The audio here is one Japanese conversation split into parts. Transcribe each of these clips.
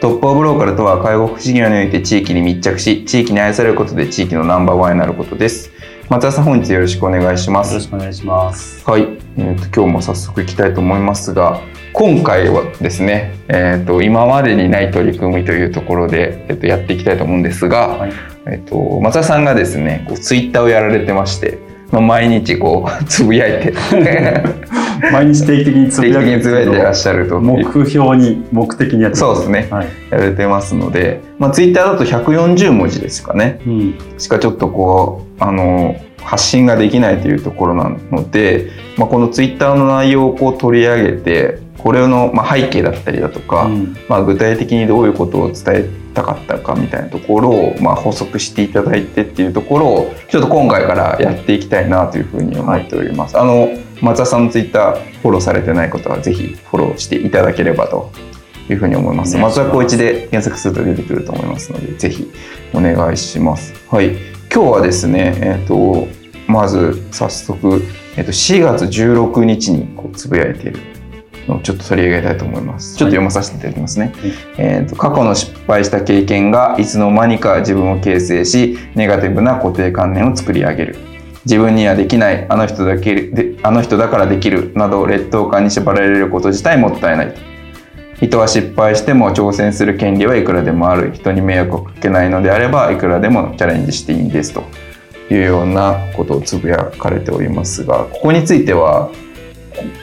トップオブローカルとは介護福祉業において地域に密着し地域に愛されることで地域のナンバーワンになることです。松田さん本日よろしくお願いします。よろしくお願いします。はい、えーと、今日も早速いきたいと思いますが今回はですね、えーと、今までにない取り組みというところで、えーと、やっていきたいと思うんですが、はい、えー、と松田さんがですねこうツイッターをやられてましてまあ、毎日こう つぶやいて。毎日定期的につぶやいていらっしゃると。目標に目的にやってそうですね、はい、やられてますので、まあ、ツイッターだと140文字ですかね、うん、しかちょっとこうあの発信ができないというところなので、まあ、このツイッターの内容をこう取り上げてこれの、まあ、背景だったりだとか、うん、まあ、具体的にどういうことを伝えたかったかみたいなところを、まあ、補足していただいてっていうところをちょっと今回からやっていきたいなというふうに思っております。はい、あの松田さんのツイッターフォローされてない方はぜひフォローしていただければというふうに思います。松田光一で検索すると出てくると思いますのでぜひお願いします。はい、今日はですね、えっ、ー、とまず早速、えっ、ー、と4月16日にこうつぶやいているのちょっと取り上げたいと思います。ちょっと読まさせていただきますね。はい、えーと、過去の失敗した経験がいつの間にか自分を形成し、ネガティブな固定観念を作り上げる。自分にはできない、あの人だけであの人だからできるなど劣等感に縛られること自体もったいない。人は失敗しても挑戦する権利はいくらでもある。人に迷惑をかけないのであればいくらでもチャレンジしていいんですというようなことをつぶやかれておりますが、ここについては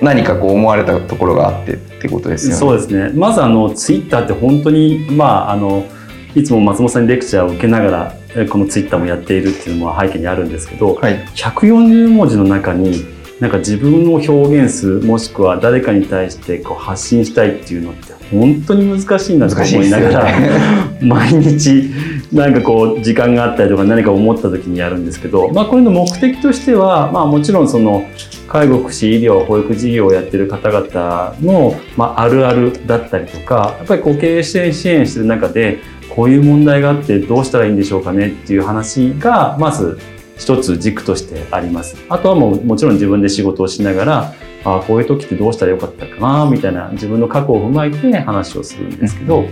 何かこう思われたところがあってってことですよね。そうですね。まずあのツイッターって本当にまああのいつも松本さんにレクチャーを受けながらこのツイッターもやっているっていうのも背景にあるんですけど、はい、140文字の中になんか自分を表現するもしくは誰かに対してこう発信したいっていうのって本当に難しいなと思いながら、ね、毎日なんかこう時間があったりとか何か思った時にやるんですけど、まあ、これの目的としては、まあ、もちろんその介護福祉医療保育事業をやってる方々の、まあ、あるあるだったりとかやっぱりこう経営支援支援してる中でこういう問題があってどうしたらいいんでしょうかねっていう話がまず一つ軸としてあります。あとはもうもちろん自分で仕事をしながらあこういう時ってどうしたらよかったかなみたいな自分の過去を踏まえて話をするんですけど、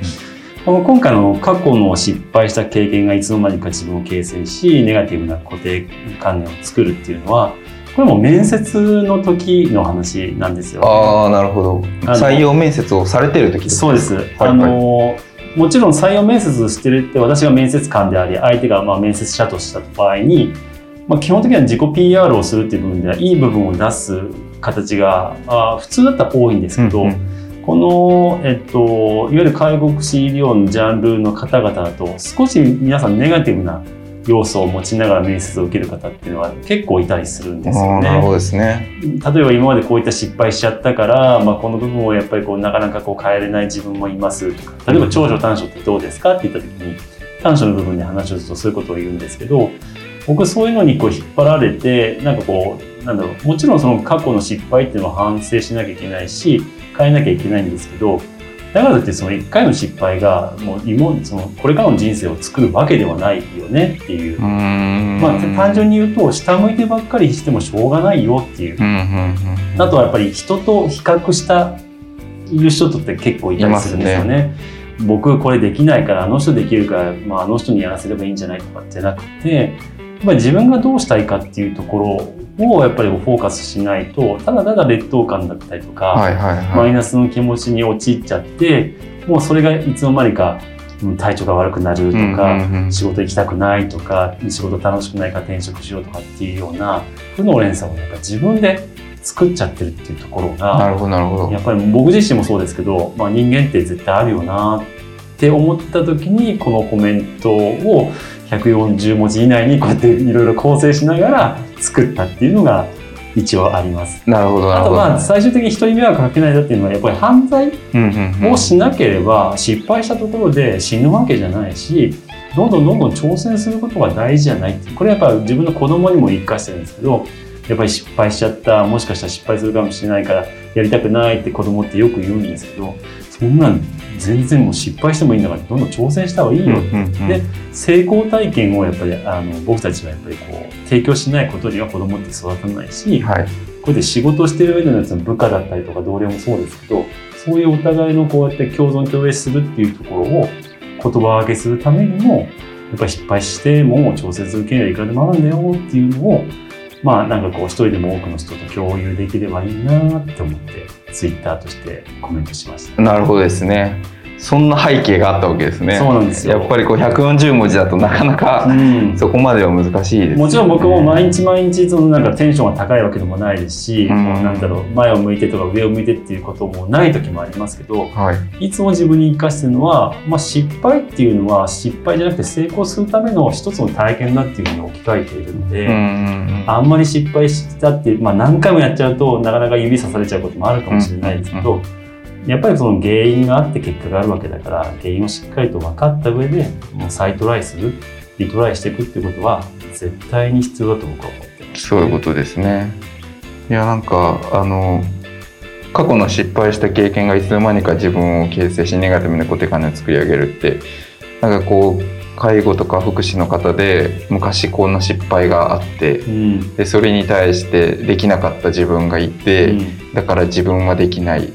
この今回の過去の失敗した経験がいつの間にか自分を形成しネガティブな固定観念を作るっていうのはこれも面接の時の話なんですよ、ね、ああなるほど。採用面接をされてる時そうです、はい、あのもちろん採用面接してるって私が面接官であり相手がまあ面接者とした場合に、まあ、基本的には自己 PR をするっていう部分ではいい部分を出す形があ普通だったら多いんですけど、うんうん、この、えっと、いわゆる介護福祉医療のジャンルの方々だと少し皆さんネガティブな要素を持ちながら面接を受ける方っていうのは結構いたりするんですよね。なるほどですね例えば今までこういった失敗しちゃったから、まあ、この部分をやっぱりこうなかなかこう変えれない自分もいますとか例えば長所短所ってどうですかって言った時に短所の部分で話をするとそういうことを言うんですけど僕そういうのにこう引っ張られてなんかこうなんだろうもちろんその過去の失敗っていうのは反省しなきゃいけないし変えなきゃいけないんですけどだからってその1回の失敗がもう今そのこれからの人生を作るわけではないよねっていう。まあ、単純に言うと下向いてばっかりしてもしょうがないよっていう。あとはやっぱり人と比較したいる人って結構いたりするんですよね。僕これできないからあの人できるから、まあ、あの人にやらせればいいんじゃないとかじゃなくてぱり自分がどうしたいかっていうところをやっぱりフォーカスしないとただただ劣等感だったりとか、はいはいはい、マイナスの気持ちに陥っちゃってもうそれがいつの間にか体調が悪くなるとか、仕事行きたくないとか仕事楽しくないから転職しようとかっていうような負の連鎖をやっぱ自分で作っちゃってるっていうところがなるほどなるほど。やっぱり僕自身もそうですけど、まあ、人間って絶対あるよなって思った時にこのコメントを140文字以内にこうやっていろいろ構成しながら作ったっていうのが一応あります。なるほどあとまあ最終的に人に迷惑かけないだっていうのはやっぱり犯罪をしなければ失敗したところで死ぬわけじゃないしどんどんどんどん挑戦することが大事じゃないってこれやっぱ自分の子供にも言い聞かせてるんですけどやっぱり失敗しちゃったもしかしたら失敗するかもしれないからやりたくないって子供ってよく言うんですけどそんなん全然もう失敗してもいいんだからどんどん挑戦した方がいいよ。って、うんうん、で成功体験をやっぱりあの僕たちはやっぱりこう提供しないことには子供って育たないし、はい、こうやって仕事してる上でのやつの部下だったりとか同僚もそうですけどそういうお互いのこうやって共存共栄するっていうところを言葉分けするためにもやっぱり失敗しても調整続ければいくらでもあるんだよっていうのをまあなんかこう一人でも多くの人と共有できればいいなって思ってツイッターとしてコメントしました。なるほどですね。そんな背景があったわけですね。そうなんですやっぱりこう140文字だとなかなか、そこまでは難しいです、ね、もちろん僕も毎日毎日そのなんかテンションが高いわけでもないですし、うん、なんだろう前を向いてとか上を向いてっていうこともない時もありますけど、はい、いつも自分に生かしてるのは、まあ、失敗っていうのは失敗じゃなくて成功するための一つの体験だっていうふうに置き換えているので、うん、あんまり失敗したってまあ、何回もやっちゃうとなかなか指さされちゃうこともあるかもしれないですけど。うんやっぱりその原因があって結果があるわけだから原因をしっかりと分かった上でもう再トライするリトライしていくっていうことは絶対に必要だと僕は思ってます、そういうことですね。いやなんかあの過去の失敗した経験がいつの間にか自分を形成しネガティブな固定観念を作り上げるってなんかこう介護とか福祉の方で昔こんな失敗があって、うん、でそれに対してできなかった自分がいて、うん、だから自分はできない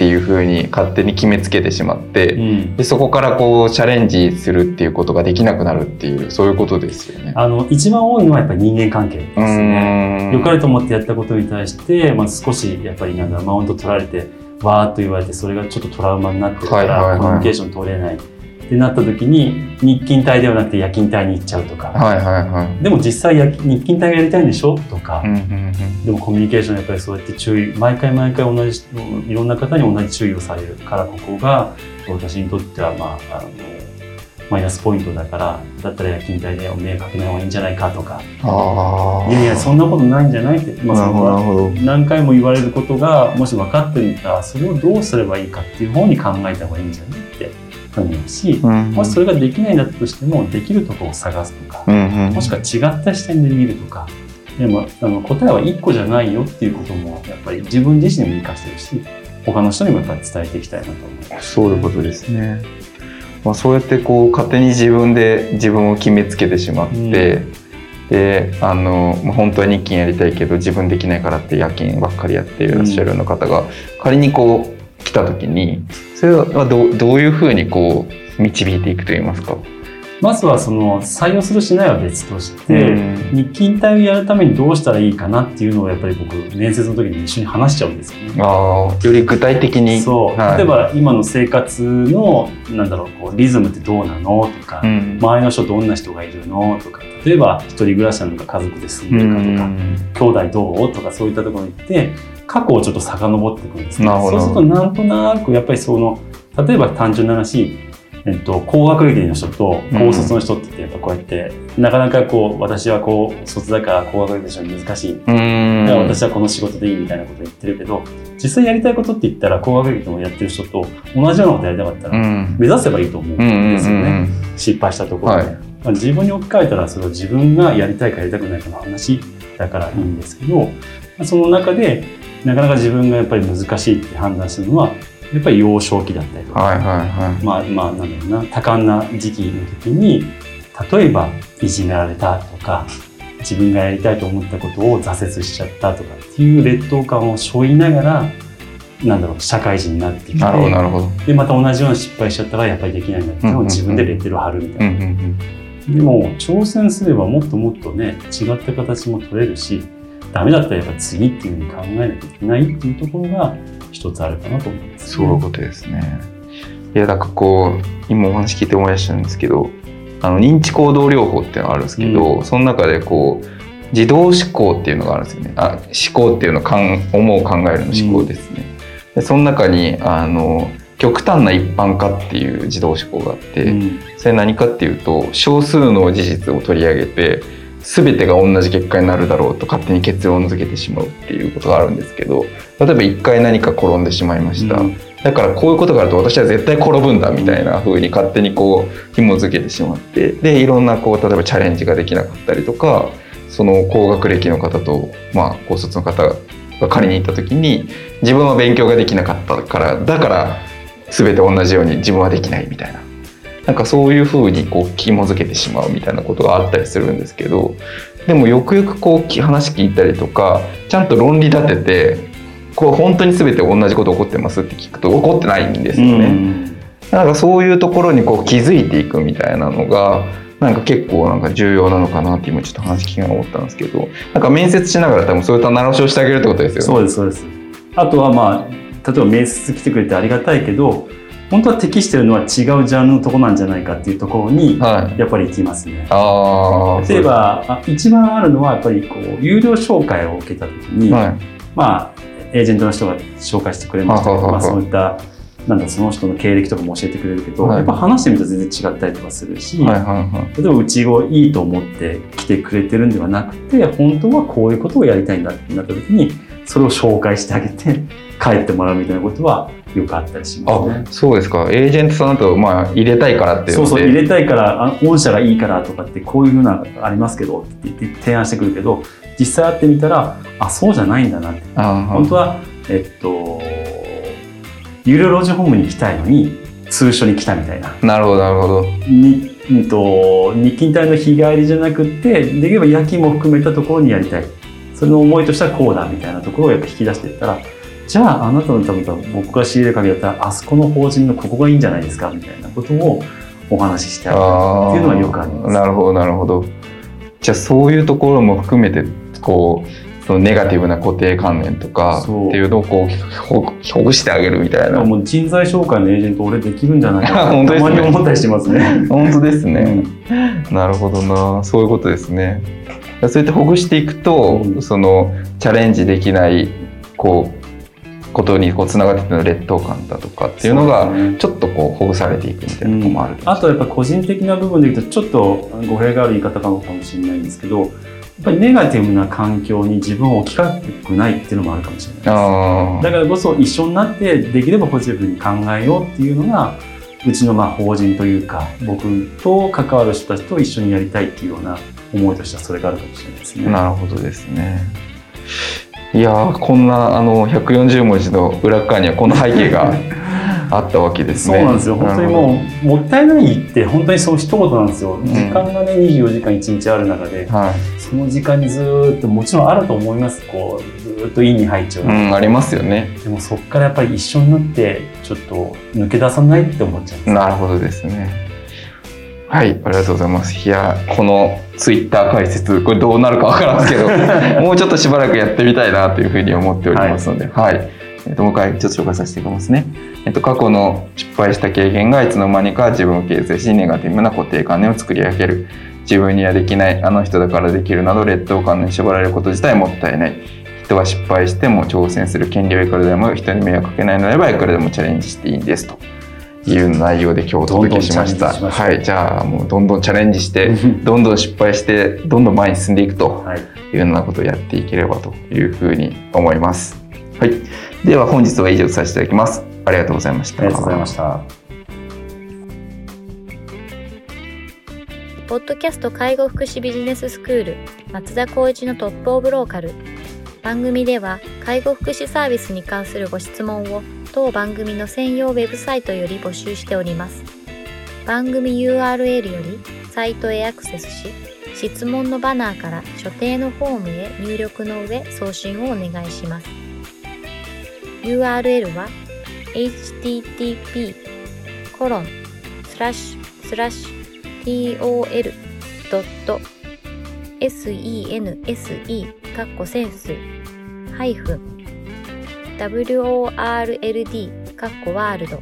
っていうふうに勝手に決めつけてしまって、うん、でそこからこうチャレンジするっていうことができなくなるっていうそういうことですよね。あの一番多いのはやっぱり人間関係ですね。良かれと思ってやったことに対して、まあ、少しやっぱりなんだマウント取られてわーっと言われてそれがちょっとトラウマになってるから、コミュニケーション取れない。ってなった時に日勤隊ではなくて夜勤隊に行っちゃうとか、はいはいはい、でも実際日勤隊がやりたいんでしょ？とか、うんうんうん、でもコミュニケーションやっぱりそうやって注意毎回毎回同じいろんな方に同じ注意をされるからここが私にとってはまああのマイナスポイントだからだったら夜勤隊でお迷惑かけない方がいいんじゃないかとか。いやいやそんなことないんじゃないって、まあ、そこ何回も言われることがもし分かってみたらそれをどうすればいいかっていう方に考えた方がいいんじゃない？って思うし、うん、もしそれができないんだとしてもできるところを探すとか、もしくは違った視点で見るとかでもあの答えは1個じゃないよっていうこともやっぱり自分自身にも生かしてるし他の人にもやっぱり伝えていきたいなと思います。そういうことですね。まあ、そうやってこう勝手に自分で自分を決めつけてしまって、うん、であの、まあ、本当は日勤やりたいけど自分できないからって夜勤ばっかりやっていらっしゃるような方が、仮にこう来た時にそれはどどういうふうにこう導いていくといいますか？まずはその採用するしないは別として、日勤隊をやるためにどうしたらいいかなっていうのをやっぱり僕面接の時に一緒に話しちゃうんですよね。あより具体的に。そう、はい、例えば今の生活のなんだろうこうリズムってどうなのとか、うん、周りの人どんな人がいるのとか例えば一人暮らしなのか家族で住んでるかとか、うん、兄弟どう？とかそういったところに行って過去をちょっと遡っていくんですね。そうするとなんとなくやっぱりその例えば単純な話、えっと、高学歴の人と高卒の人ってやっぱこうやって、うん、なかなかこう私はこう卒だから高学歴の人に難しい。だから私はこの仕事でいいみたいなこと言ってるけど実際やりたいことって言ったら高学歴のやってる人と同じようなことやりたかったら、目指せばいいと思うんですよね、失敗したところで。はい。まあ、自分に置き換えたらそれは自分がやりたいかやりたくないかの話だからいいんですけど、その中でなかなか自分がやっぱり難しいって判断するのはやっぱり幼少期だったりとか、はいはいはい、まあまあなんだろうな。多感な時期の時に例えばいじめられたとか自分がやりたいと思ったことを挫折しちゃったとかっていう劣等感を背負いながらなんだろう社会人になってきてなるほどなるほど。でまた同じような失敗しちゃったらやっぱりできないんだっていうのを自分でレッテルを貼るみたいな。でも挑戦すればもっともっとね違った形も取れるしダメだったらやっぱ次っていうふうに考えなきゃいけないっていうところが一つあるかなと思います、ね、そういうことですね。いや、なんかこう、今お話聞いて思い出したんですけど、あの認知行動療法っていうのがあるんですけど、うん、その中でこう自動思考っていうのがあるんですよね。あ思考っていうのは思う考えるの思考ですね、うん、でその中にあの極端な一般化っていう自動思考があって、うん、それ何かっていうと少数の事実を取り上げて全てが同じ結果になるだろうと勝手に結論付けてしまうっていうことがあるんですけど例えば一回何か転んでしまいました、うん、だからこういうことがあると私は絶対転ぶんだみたいな風に勝手にこう紐付けてしまってでいろんなこう例えばチャレンジができなかったりとかその高学歴の方と、まあ、高卒の方が借りに行った時に自分は勉強ができなかったからだから全て同じように自分はできないみたいななんかそういうふうにこう紐付けてしまうみたいなことがあったりするんですけどでもよくよくこう話聞いたりとかちゃんと論理立ててこう本当に全て同じこと起こってますって聞くと起こってないんですよね。んなんかそういうところにこう気づいていくみたいなのがなんか結構なんか重要なのかなって今ちょっと話聞きながら思ったんですけどなんか面接しながら多分そういった習わしをしてあげるってことですよね。そうですそうですあとはまあ例えば面接来てくれてありがたいけど本当は適してるのは違うジャンルのとこなんじゃないかっていうところにやっぱり行きますね。はい、例えば一番あるのはやっぱりこう有料紹介を受けた時に、はい、まあエージェントの人が紹介してくれましたけど、まあ、そういったなんだその人の経歴とかも教えてくれるけど、はい、やっぱ話してみると全然違ったりとかするし、はいはいはい、例えばうちをいいと思って来てくれてるんではなくて本当はこういうことをやりたいんだってなった時にそれを紹介してあげて帰ってもらうみたいなことはよくあったりしますね。そうですか。エージェントさんとまあ入れたいからってそうそう入れたいから御社がいいからとかってこういうふうなありますけどって言って提案してくるけど実際会ってみたらあそうじゃないんだなって本当はえっと有料老人ホームに行きたいのに通所に来たみたいな。なるほどなるほど。にうんと日勤帯の日帰りじゃなくてできれば夜勤も含めたところにやりたいそれの思いとしてはこうだみたいなところをやっぱ引き出していったらじゃああなたのためと僕が仕入れる限りだったらあそこの法人のここがいいんじゃないですかみたいなことをお話ししてあげるっていうのはよくあります。なるほどなるほど。じゃあそういうところも含めてこうそのネガティブな固定観念とかっていうのをこうほぐしてあげるみたいな。もう人材紹介のエージェント俺できるんじゃないかな たまに思ったりしますね。本当ですね、うん、なるほどな。そういうことですね。そうやってほぐしていくと、うん、そのチャレンジできないこうことにこうつながっていくの劣等感だとかっていうのがちょっとこうほぐされていくみたいなところもある、うん、あとやっぱ個人的な部分で言うとちょっと語弊がある言い方かもしれないんですけどっぱりネガティブな環境に自分を置き換えたくないっていうのもあるかもしれないですだからこそ一緒になってできればポジティブに考えようっていうのがうちのまあ法人というか僕と関わる人たちと一緒にやりたいっていうような思いとしてはそれがあるかもしれないですね。なるほどですね。いやこんなあの140文字の裏側にはこの背景が あったわけですね。そうなんですよ。本当にもうもったいないって本当にそう一言なんですよ。時間がね24時間1日ある中で、はい、その時間にずっともちろんあると思います。こうずっと院に入っちゃう、うん。ありますよね。でもそこからやっぱり一緒になってちょっと抜け出さないって思っちゃうんです。なるほどですね。はい、ありがとうございます。いや、このツイッター解説、これどうなるかわからんですけど、もうちょっとしばらくやってみたいなというふうに思っておりますので、はい、はいえっと、もう一回ちょっと紹介させていただきますね。えっと、過去の失敗した経験がいつの間にか自分を形成し、ネガティブな固定観念を作り上げる。自分にはできない、あの人だからできるなど劣等感に縛られること自体もったいない。人は失敗しても挑戦する権利はいくらでも人に迷惑かけないのであればいくらでもチャレンジしていいんですと。いう内容で今日お届けしました。はい、じゃあもうどんどんチャレンジして、どんどん失敗して、どんどん前に進んでいくというようなことをやっていければというふうに思います。はい。では本日は以上させていただきます。ありがとうございました。ありがとうございました。ポッドキャスト介護福祉ビジネススクール松田光一のトップオブローカル番組では介護福祉サービスに関するご質問を当番組の専用ウェブサイトより募集しております。番組 URL よりサイトへアクセスし質問のバナーから所定のフォームへ入力の上送信をお願いします。URL は http コロンスラッシュスラッシュ tol.sense カッコセンスハイフン world カッコワールド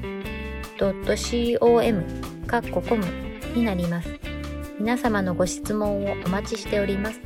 .com かっこコムになります。皆様のご質問をお待ちしております。